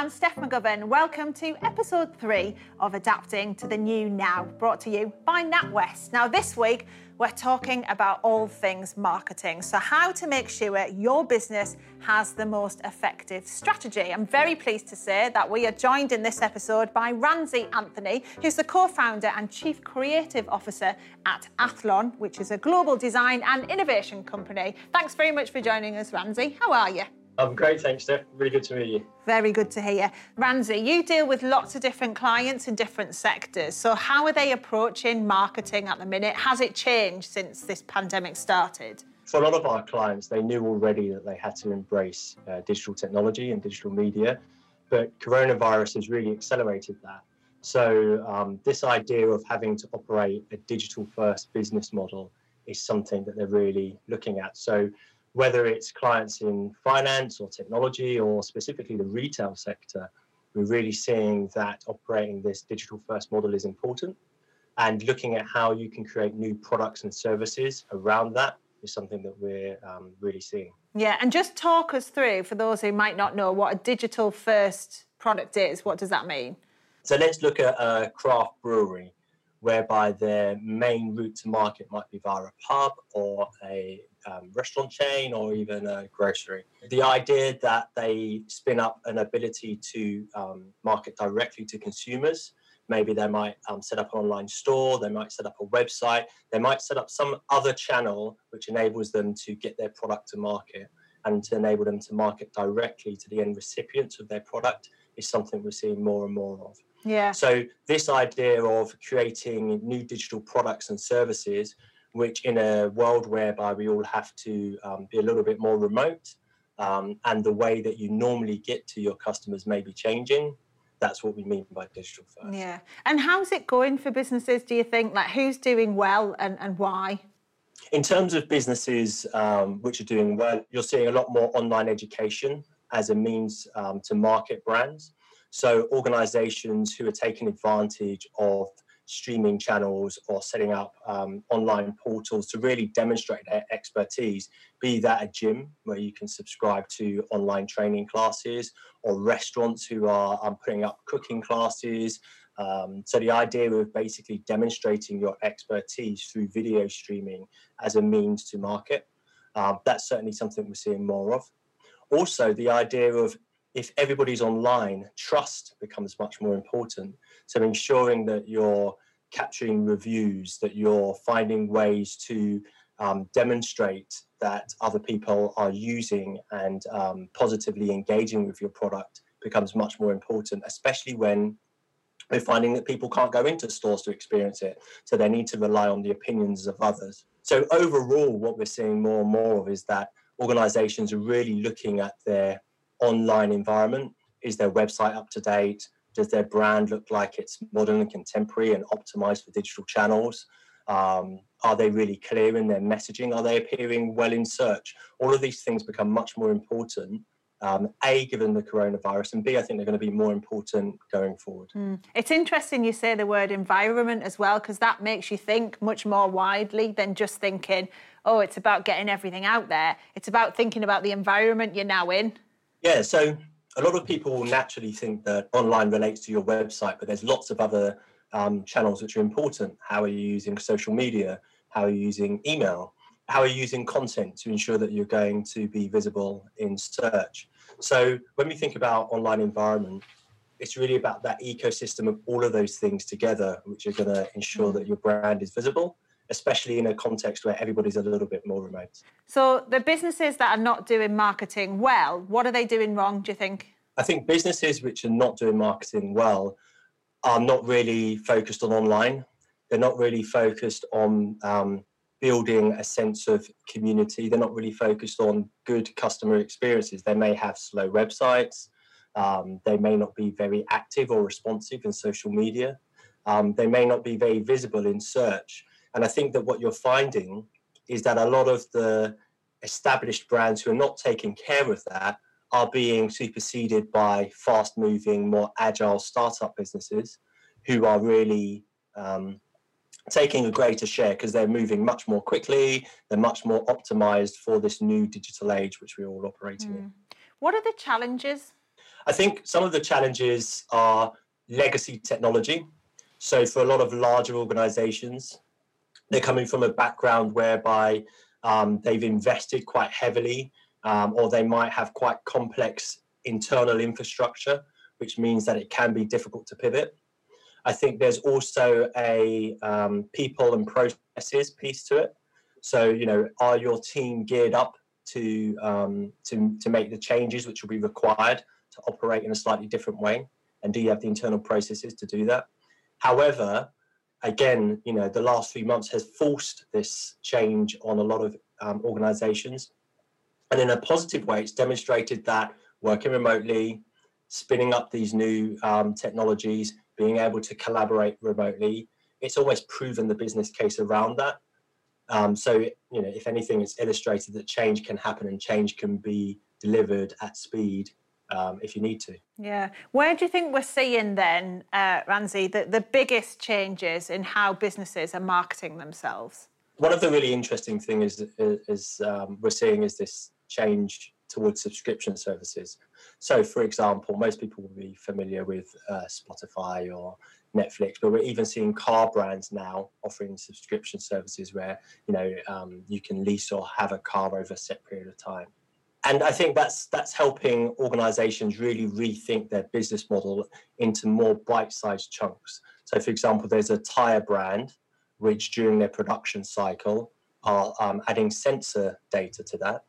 I'm Steph McGovern. Welcome to episode three of Adapting to the New Now, brought to you by NatWest. Now, this week, we're talking about all things marketing. So, how to make sure your business has the most effective strategy. I'm very pleased to say that we are joined in this episode by Ramsey Anthony, who's the co founder and chief creative officer at Athlon, which is a global design and innovation company. Thanks very much for joining us, Ramsey. How are you? I'm great, thanks, Steph. Really good to meet you. Very good to hear. You. Ramsey, you deal with lots of different clients in different sectors. So, how are they approaching marketing at the minute? Has it changed since this pandemic started? For a lot of our clients, they knew already that they had to embrace uh, digital technology and digital media, but coronavirus has really accelerated that. So, um, this idea of having to operate a digital first business model is something that they're really looking at. So, whether it's clients in finance or technology or specifically the retail sector, we're really seeing that operating this digital first model is important. And looking at how you can create new products and services around that is something that we're um, really seeing. Yeah, and just talk us through, for those who might not know, what a digital first product is. What does that mean? So let's look at a craft brewery whereby their main route to market might be via a pub or a um, restaurant chain or even a grocery. The idea that they spin up an ability to um, market directly to consumers. Maybe they might um, set up an online store, they might set up a website, they might set up some other channel which enables them to get their product to market and to enable them to market directly to the end recipients of their product is something we're seeing more and more of. Yeah. So this idea of creating new digital products and services which in a world whereby we all have to um, be a little bit more remote um, and the way that you normally get to your customers may be changing that's what we mean by digital first. Yeah. And how's it going for businesses do you think? Like who's doing well and, and why? In terms of businesses um, which are doing well you're seeing a lot more online education as a means um, to market brands. So organizations who are taking advantage of streaming channels or setting up um, online portals to really demonstrate their expertise, be that a gym where you can subscribe to online training classes or restaurants who are um, putting up cooking classes. Um, so the idea of basically demonstrating your expertise through video streaming as a means to market, um, that's certainly something we're seeing more of. Also, the idea of if everybody's online, trust becomes much more important. So ensuring that you're capturing reviews, that you're finding ways to um, demonstrate that other people are using and um, positively engaging with your product becomes much more important, especially when we're finding that people can't go into stores to experience it. So they need to rely on the opinions of others. So overall, what we're seeing more and more of is that organizations are really looking at their online environment. Is their website up to date? Does their brand look like it's modern and contemporary and optimized for digital channels? Um, are they really clear in their messaging? Are they appearing well in search? All of these things become much more important. Um, a, given the coronavirus, and B, I think they're going to be more important going forward. Mm. It's interesting you say the word environment as well, because that makes you think much more widely than just thinking, oh, it's about getting everything out there. It's about thinking about the environment you're now in. Yeah, so a lot of people will naturally think that online relates to your website, but there's lots of other um, channels which are important. How are you using social media? How are you using email? How are you using content to ensure that you're going to be visible in search? So when we think about online environment, it's really about that ecosystem of all of those things together, which are going to ensure that your brand is visible especially in a context where everybody's a little bit more remote. So, the businesses that are not doing marketing well, what are they doing wrong, do you think? I think businesses which are not doing marketing well are not really focused on online. They're not really focused on um, building a sense of community. They're not really focused on good customer experiences. They may have slow websites. Um, they may not be very active or responsive in social media. Um, they may not be very visible in search. And I think that what you're finding is that a lot of the established brands who are not taking care of that are being superseded by fast moving, more agile startup businesses who are really um, taking a greater share because they're moving much more quickly, they're much more optimized for this new digital age which we're all operating mm. in. What are the challenges? I think some of the challenges are legacy technology. So for a lot of larger organizations, they're coming from a background whereby um, they've invested quite heavily, um, or they might have quite complex internal infrastructure, which means that it can be difficult to pivot. I think there's also a um, people and processes piece to it. So, you know, are your team geared up to um, to to make the changes which will be required to operate in a slightly different way? And do you have the internal processes to do that? However, again, you know, the last few months has forced this change on a lot of um, organizations. And in a positive way, it's demonstrated that working remotely, spinning up these new um, technologies, being able to collaborate remotely, it's always proven the business case around that. Um, so, you know, if anything, it's illustrated that change can happen and change can be delivered at speed um, if you need to. Yeah. Where do you think we're seeing then, uh, Ramsey, the, the biggest changes in how businesses are marketing themselves? One of the really interesting things is, is um, we're seeing is this change towards subscription services. So, for example, most people will be familiar with uh, Spotify or Netflix, but we're even seeing car brands now offering subscription services where you know um, you can lease or have a car over a set period of time and I think that's that's helping organizations really rethink their business model into more bite-sized chunks. So, for example, there's a tire brand which, during their production cycle, are um, adding sensor data to that,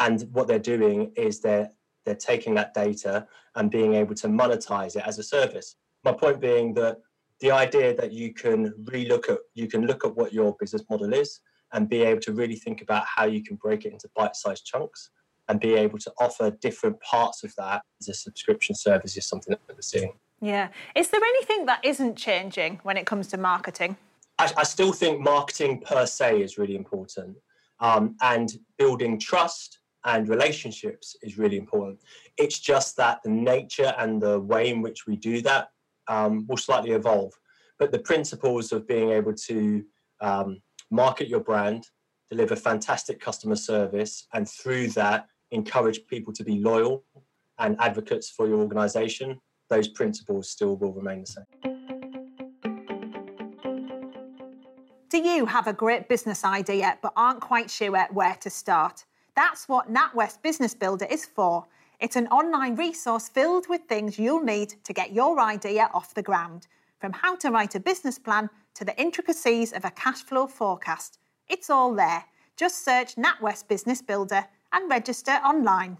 and what they're doing is they're they're taking that data and being able to monetize it as a service. My point being that the idea that you can relook at you can look at what your business model is and be able to really think about how you can break it into bite-sized chunks and be able to offer different parts of that as a subscription service is something that we're seeing. Yeah. Is there anything that isn't changing when it comes to marketing? I, I still think marketing per se is really important. Um, and building trust and relationships is really important. It's just that the nature and the way in which we do that um, will slightly evolve. But the principles of being able to um, market your brand, deliver fantastic customer service, and through that, encourage people to be loyal and advocates for your organization, those principles still will remain the same. Do you have a great business idea but aren't quite sure where to start? That's what NatWest Business Builder is for. It's an online resource filled with things you'll need to get your idea off the ground, from how to write a business plan to the intricacies of a cash flow forecast. It's all there. Just search NatWest Business Builder and register online.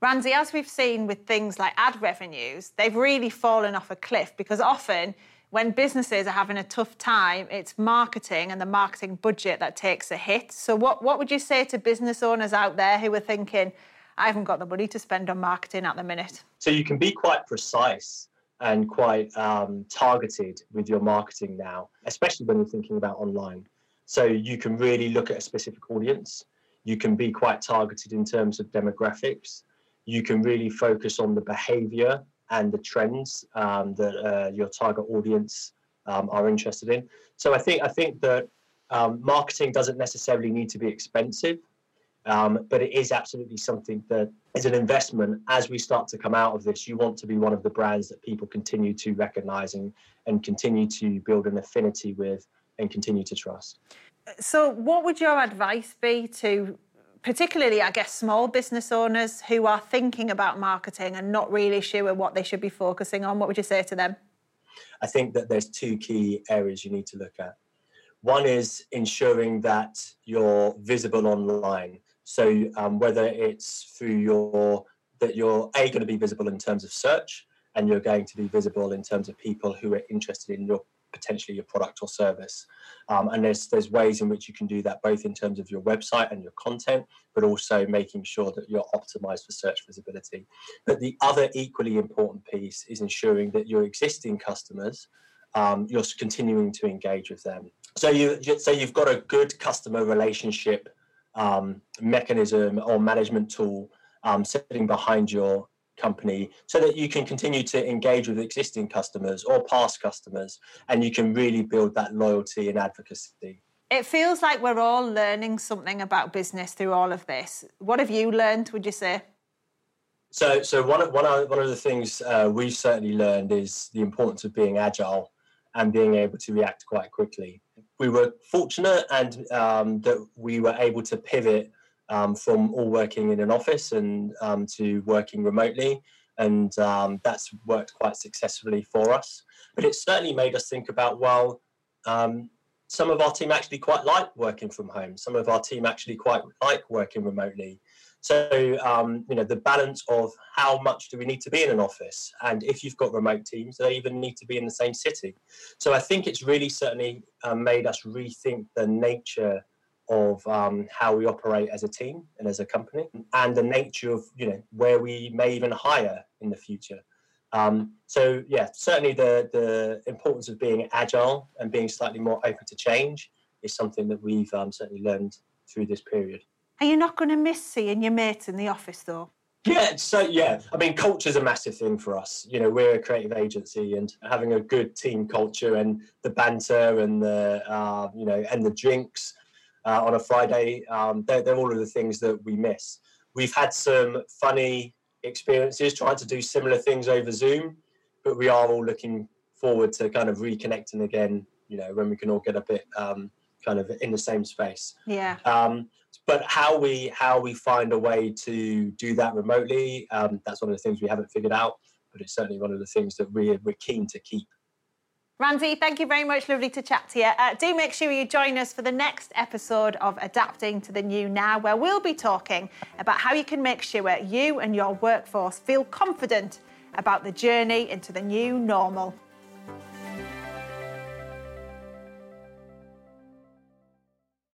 Ramsey, as we've seen with things like ad revenues, they've really fallen off a cliff because often when businesses are having a tough time, it's marketing and the marketing budget that takes a hit. So, what, what would you say to business owners out there who are thinking, I haven't got the money to spend on marketing at the minute? So, you can be quite precise and quite um, targeted with your marketing now, especially when you're thinking about online. So you can really look at a specific audience. You can be quite targeted in terms of demographics. You can really focus on the behavior and the trends um, that uh, your target audience um, are interested in. So I think I think that um, marketing doesn't necessarily need to be expensive, um, but it is absolutely something that is an investment. As we start to come out of this, you want to be one of the brands that people continue to recognize and, and continue to build an affinity with and continue to trust. So, what would your advice be to particularly, I guess, small business owners who are thinking about marketing and not really sure what they should be focusing on? What would you say to them? I think that there's two key areas you need to look at. One is ensuring that you're visible online. So um, whether it's through your that you're a going to be visible in terms of search, and you're going to be visible in terms of people who are interested in your potentially your product or service. Um, and there's there's ways in which you can do that both in terms of your website and your content, but also making sure that you're optimized for search visibility. But the other equally important piece is ensuring that your existing customers, um, you're continuing to engage with them. So you so you've got a good customer relationship um, mechanism or management tool um, sitting behind your company so that you can continue to engage with existing customers or past customers and you can really build that loyalty and advocacy. It feels like we're all learning something about business through all of this. What have you learned, would you say? So, so one of one of one of the things uh, we've certainly learned is the importance of being agile and being able to react quite quickly. We were fortunate and um, that we were able to pivot um, from all working in an office and um, to working remotely, and um, that's worked quite successfully for us. But it certainly made us think about well. Um, some of our team actually quite like working from home. Some of our team actually quite like working remotely. So, um, you know, the balance of how much do we need to be in an office? And if you've got remote teams, they even need to be in the same city. So I think it's really certainly um, made us rethink the nature of um, how we operate as a team and as a company and the nature of, you know, where we may even hire in the future. Um, so yeah, certainly the, the importance of being agile and being slightly more open to change is something that we've um, certainly learned through this period. Are you not going to miss seeing your mates in the office though? Yeah, so yeah, I mean, culture is a massive thing for us. You know, we're a creative agency, and having a good team culture and the banter and the uh, you know and the drinks uh, on a Friday, um, they're, they're all of the things that we miss. We've had some funny experiences trying to do similar things over Zoom, but we are all looking forward to kind of reconnecting again. You know, when we can all get a bit um, kind of in the same space. Yeah. Um, but how we how we find a way to do that remotely, um, that's one of the things we haven't figured out. But it's certainly one of the things that we're we're keen to keep. Randy, thank you very much. Lovely to chat to you. Uh, do make sure you join us for the next episode of Adapting to the New Now, where we'll be talking about how you can make sure you and your workforce feel confident about the journey into the new normal.